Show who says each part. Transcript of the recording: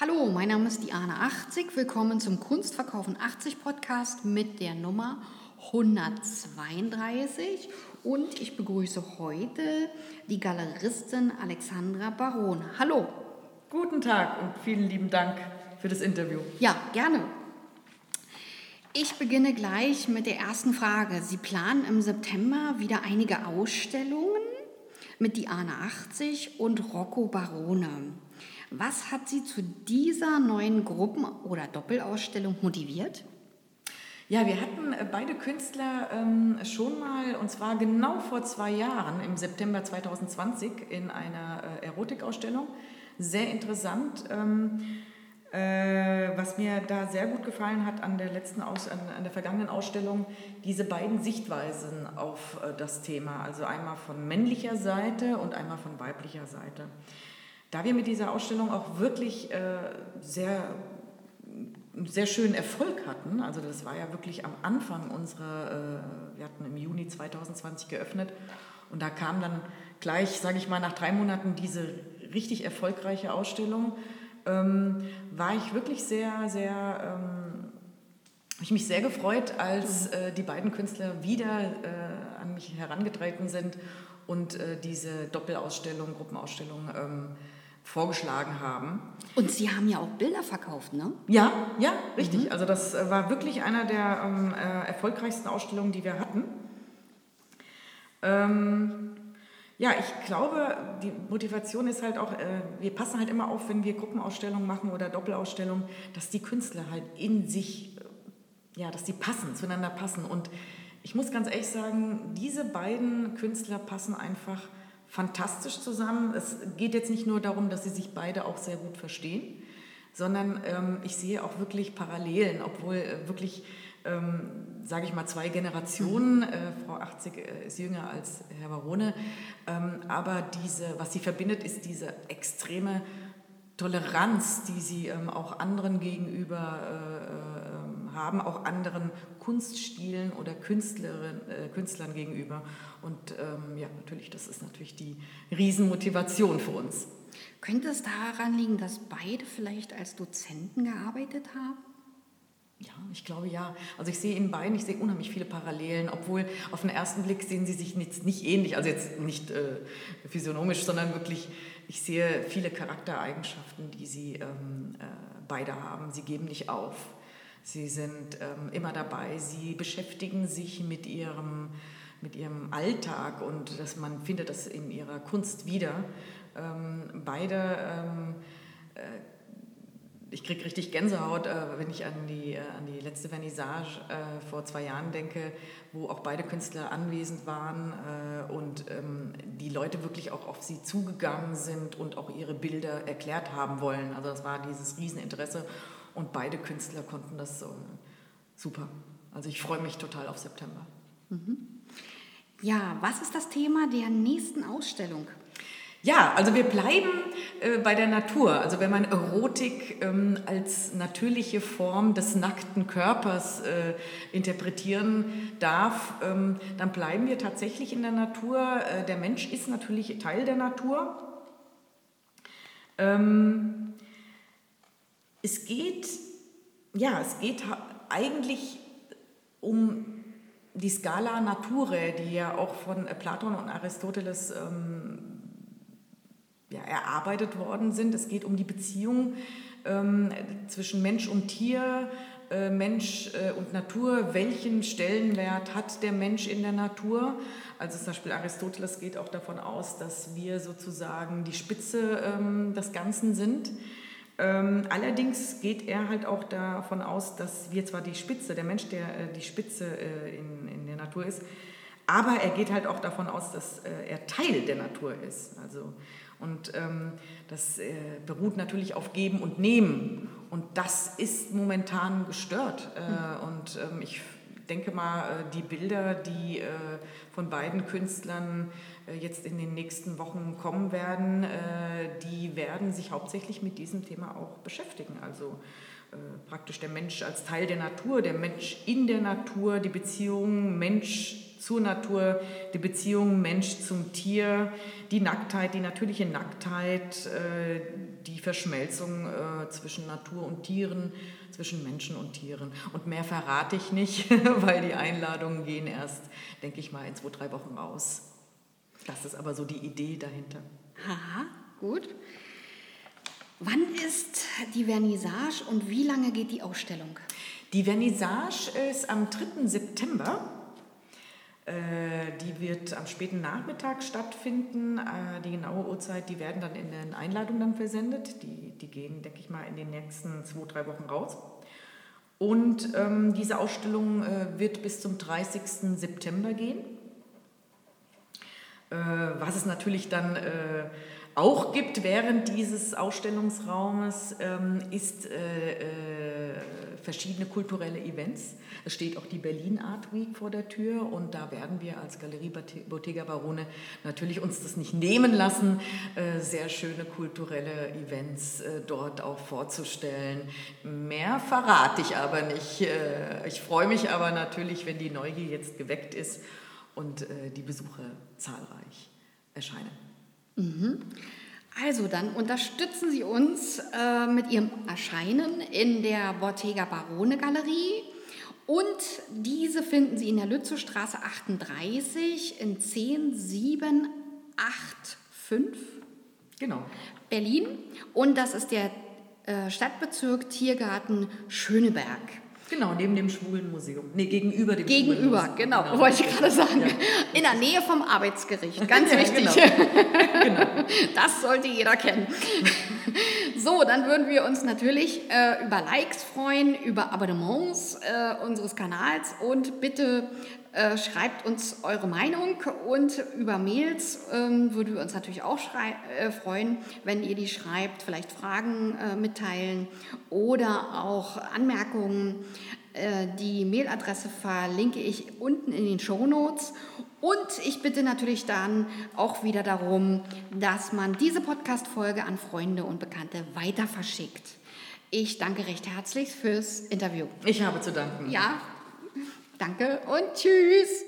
Speaker 1: Hallo, mein Name ist Diana 80. Willkommen zum Kunstverkaufen 80 Podcast mit der Nummer 132 und ich begrüße heute die Galeristin Alexandra Baron. Hallo.
Speaker 2: Guten Tag und vielen lieben Dank für das Interview.
Speaker 1: Ja, gerne. Ich beginne gleich mit der ersten Frage. Sie planen im September wieder einige Ausstellungen mit Diana 80 und Rocco Barone. Was hat Sie zu dieser neuen Gruppen- oder Doppelausstellung motiviert?
Speaker 2: Ja, wir hatten äh, beide Künstler ähm, schon mal, und zwar genau vor zwei Jahren, im September 2020, in einer äh, Erotikausstellung. Sehr interessant. Ähm, äh, was mir da sehr gut gefallen hat an der letzten Aus an, an der vergangenen Ausstellung, diese beiden Sichtweisen auf äh, das Thema, also einmal von männlicher Seite und einmal von weiblicher Seite. Da wir mit dieser Ausstellung auch wirklich äh, sehr sehr schönen Erfolg hatten. Also das war ja wirklich am Anfang unserer, äh, wir hatten im Juni 2020 geöffnet und da kam dann gleich, sage ich mal, nach drei Monaten diese richtig erfolgreiche Ausstellung, ähm, war ich wirklich sehr, sehr, ähm, habe ich mich sehr gefreut, als mhm. äh, die beiden Künstler wieder äh, an mich herangetreten sind und äh, diese Doppelausstellung, Gruppenausstellung ähm, vorgeschlagen haben.
Speaker 1: Und Sie haben ja auch Bilder verkauft, ne?
Speaker 2: Ja, ja, richtig. Mhm. Also das äh, war wirklich einer der ähm, äh, erfolgreichsten Ausstellungen, die wir hatten. Ähm, ja, ich glaube, die Motivation ist halt auch, äh, wir passen halt immer auf, wenn wir Gruppenausstellungen machen oder Doppelausstellungen, dass die Künstler halt in sich, äh, ja, dass die passen, zueinander passen. Und ich muss ganz ehrlich sagen, diese beiden Künstler passen einfach fantastisch zusammen. Es geht jetzt nicht nur darum, dass sie sich beide auch sehr gut verstehen, sondern ähm, ich sehe auch wirklich Parallelen, obwohl äh, wirklich, ähm, sage ich mal, zwei Generationen, äh, Frau 80 äh, ist jünger als Herr Barone, ähm, aber diese, was sie verbindet, ist diese extreme Toleranz, die sie ähm, auch anderen gegenüber äh, äh, haben, auch anderen Kunststilen oder Künstlerinnen, äh, Künstlern gegenüber. Und ähm, ja, natürlich, das ist natürlich die Riesenmotivation für uns.
Speaker 1: Könnte es daran liegen, dass beide vielleicht als Dozenten gearbeitet haben?
Speaker 2: Ja, ich glaube ja. Also ich sehe in beiden, ich sehe unheimlich viele Parallelen, obwohl auf den ersten Blick sehen sie sich jetzt nicht ähnlich, also jetzt nicht äh, physiognomisch, sondern wirklich ich sehe viele Charaktereigenschaften, die sie ähm, äh, beide haben. Sie geben nicht auf. Sie sind ähm, immer dabei. Sie beschäftigen sich mit ihrem, mit ihrem Alltag und dass man findet das in ihrer Kunst wieder. Ähm, beide ähm, äh, ich kriege richtig Gänsehaut, äh, wenn ich an die, äh, an die letzte Vernissage äh, vor zwei Jahren denke, wo auch beide Künstler anwesend waren äh, und ähm, die Leute wirklich auch auf sie zugegangen sind und auch ihre Bilder erklärt haben wollen. Also das war dieses Rieseninteresse und beide Künstler konnten das so super. Also ich freue mich total auf September.
Speaker 1: Mhm. Ja, was ist das Thema der nächsten Ausstellung?
Speaker 2: Ja, also wir bleiben äh, bei der Natur. Also wenn man Erotik ähm, als natürliche Form des nackten Körpers äh, interpretieren darf, ähm, dann bleiben wir tatsächlich in der Natur. Äh, der Mensch ist natürlich Teil der Natur. Ähm, es geht, ja, es geht eigentlich um die Scala Naturae, die ja auch von Platon und Aristoteles ähm, ja, erarbeitet worden sind. Es geht um die Beziehung ähm, zwischen Mensch und Tier, äh, Mensch äh, und Natur. Welchen Stellenwert hat der Mensch in der Natur? Also zum Beispiel Aristoteles geht auch davon aus, dass wir sozusagen die Spitze ähm, des Ganzen sind. Ähm, allerdings geht er halt auch davon aus, dass wir zwar die Spitze, der Mensch, der äh, die Spitze äh, in, in der Natur ist, aber er geht halt auch davon aus, dass äh, er Teil der Natur ist. Also und ähm, das äh, beruht natürlich auf Geben und Nehmen. Und das ist momentan gestört. Äh, mhm. Und ähm, ich denke mal, die Bilder, die von beiden Künstlern jetzt in den nächsten Wochen kommen werden, die werden sich hauptsächlich mit diesem Thema auch beschäftigen. Also praktisch der Mensch als Teil der Natur, der Mensch in der Natur, die Beziehung Mensch zur Natur, die Beziehung Mensch zum Tier, die Nacktheit, die natürliche Nacktheit, äh, die Verschmelzung äh, zwischen Natur und Tieren, zwischen Menschen und Tieren. Und mehr verrate ich nicht, weil die Einladungen gehen erst, denke ich mal, in zwei, drei Wochen raus. Das ist aber so die Idee dahinter.
Speaker 1: Aha, gut. Wann ist die Vernissage und wie lange geht die Ausstellung?
Speaker 2: Die Vernissage ist am 3. September äh, die wird am späten Nachmittag stattfinden. Äh, die genaue Uhrzeit, die werden dann in den Einladungen dann versendet. Die, die gehen, denke ich mal, in den nächsten zwei, drei Wochen raus. Und ähm, diese Ausstellung äh, wird bis zum 30. September gehen. Äh, was es natürlich dann äh, auch gibt während dieses Ausstellungsraumes, ähm, ist äh, verschiedene kulturelle Events. Es steht auch die Berlin Art Week vor der Tür und da werden wir als Galerie Bottega Barone natürlich uns das nicht nehmen lassen, äh, sehr schöne kulturelle Events äh, dort auch vorzustellen. Mehr verrate ich aber nicht. Äh, ich freue mich aber natürlich, wenn die Neugier jetzt geweckt ist und die Besucher zahlreich erscheinen.
Speaker 1: Mhm. Also dann unterstützen Sie uns äh, mit Ihrem Erscheinen in der Bottega Barone Galerie. Und diese finden Sie in der Lützowstraße 38 in 10785
Speaker 2: genau.
Speaker 1: Berlin. Und das ist der äh, Stadtbezirk Tiergarten Schöneberg.
Speaker 2: Genau, neben dem Schwulen Museum. Nee, gegenüber dem
Speaker 1: Gegenüber,
Speaker 2: Schwulen
Speaker 1: genau, genau, wollte ich gerade sagen. Ja. In der Nähe vom Arbeitsgericht, ganz wichtig. genau. genau. Das sollte jeder kennen. So, dann würden wir uns natürlich äh, über Likes freuen, über Abonnements äh, unseres Kanals und bitte äh, schreibt uns eure Meinung und über Mails ähm, würden wir uns natürlich auch äh, freuen, wenn ihr die schreibt, vielleicht Fragen äh, mitteilen oder auch Anmerkungen. Äh, die Mailadresse verlinke ich unten in den Show Notes. Und ich bitte natürlich dann auch wieder darum, dass man diese Podcast-Folge an Freunde und Bekannte weiter verschickt. Ich danke recht herzlich fürs Interview.
Speaker 2: Ich habe zu danken.
Speaker 1: Ja, Danke und tschüss.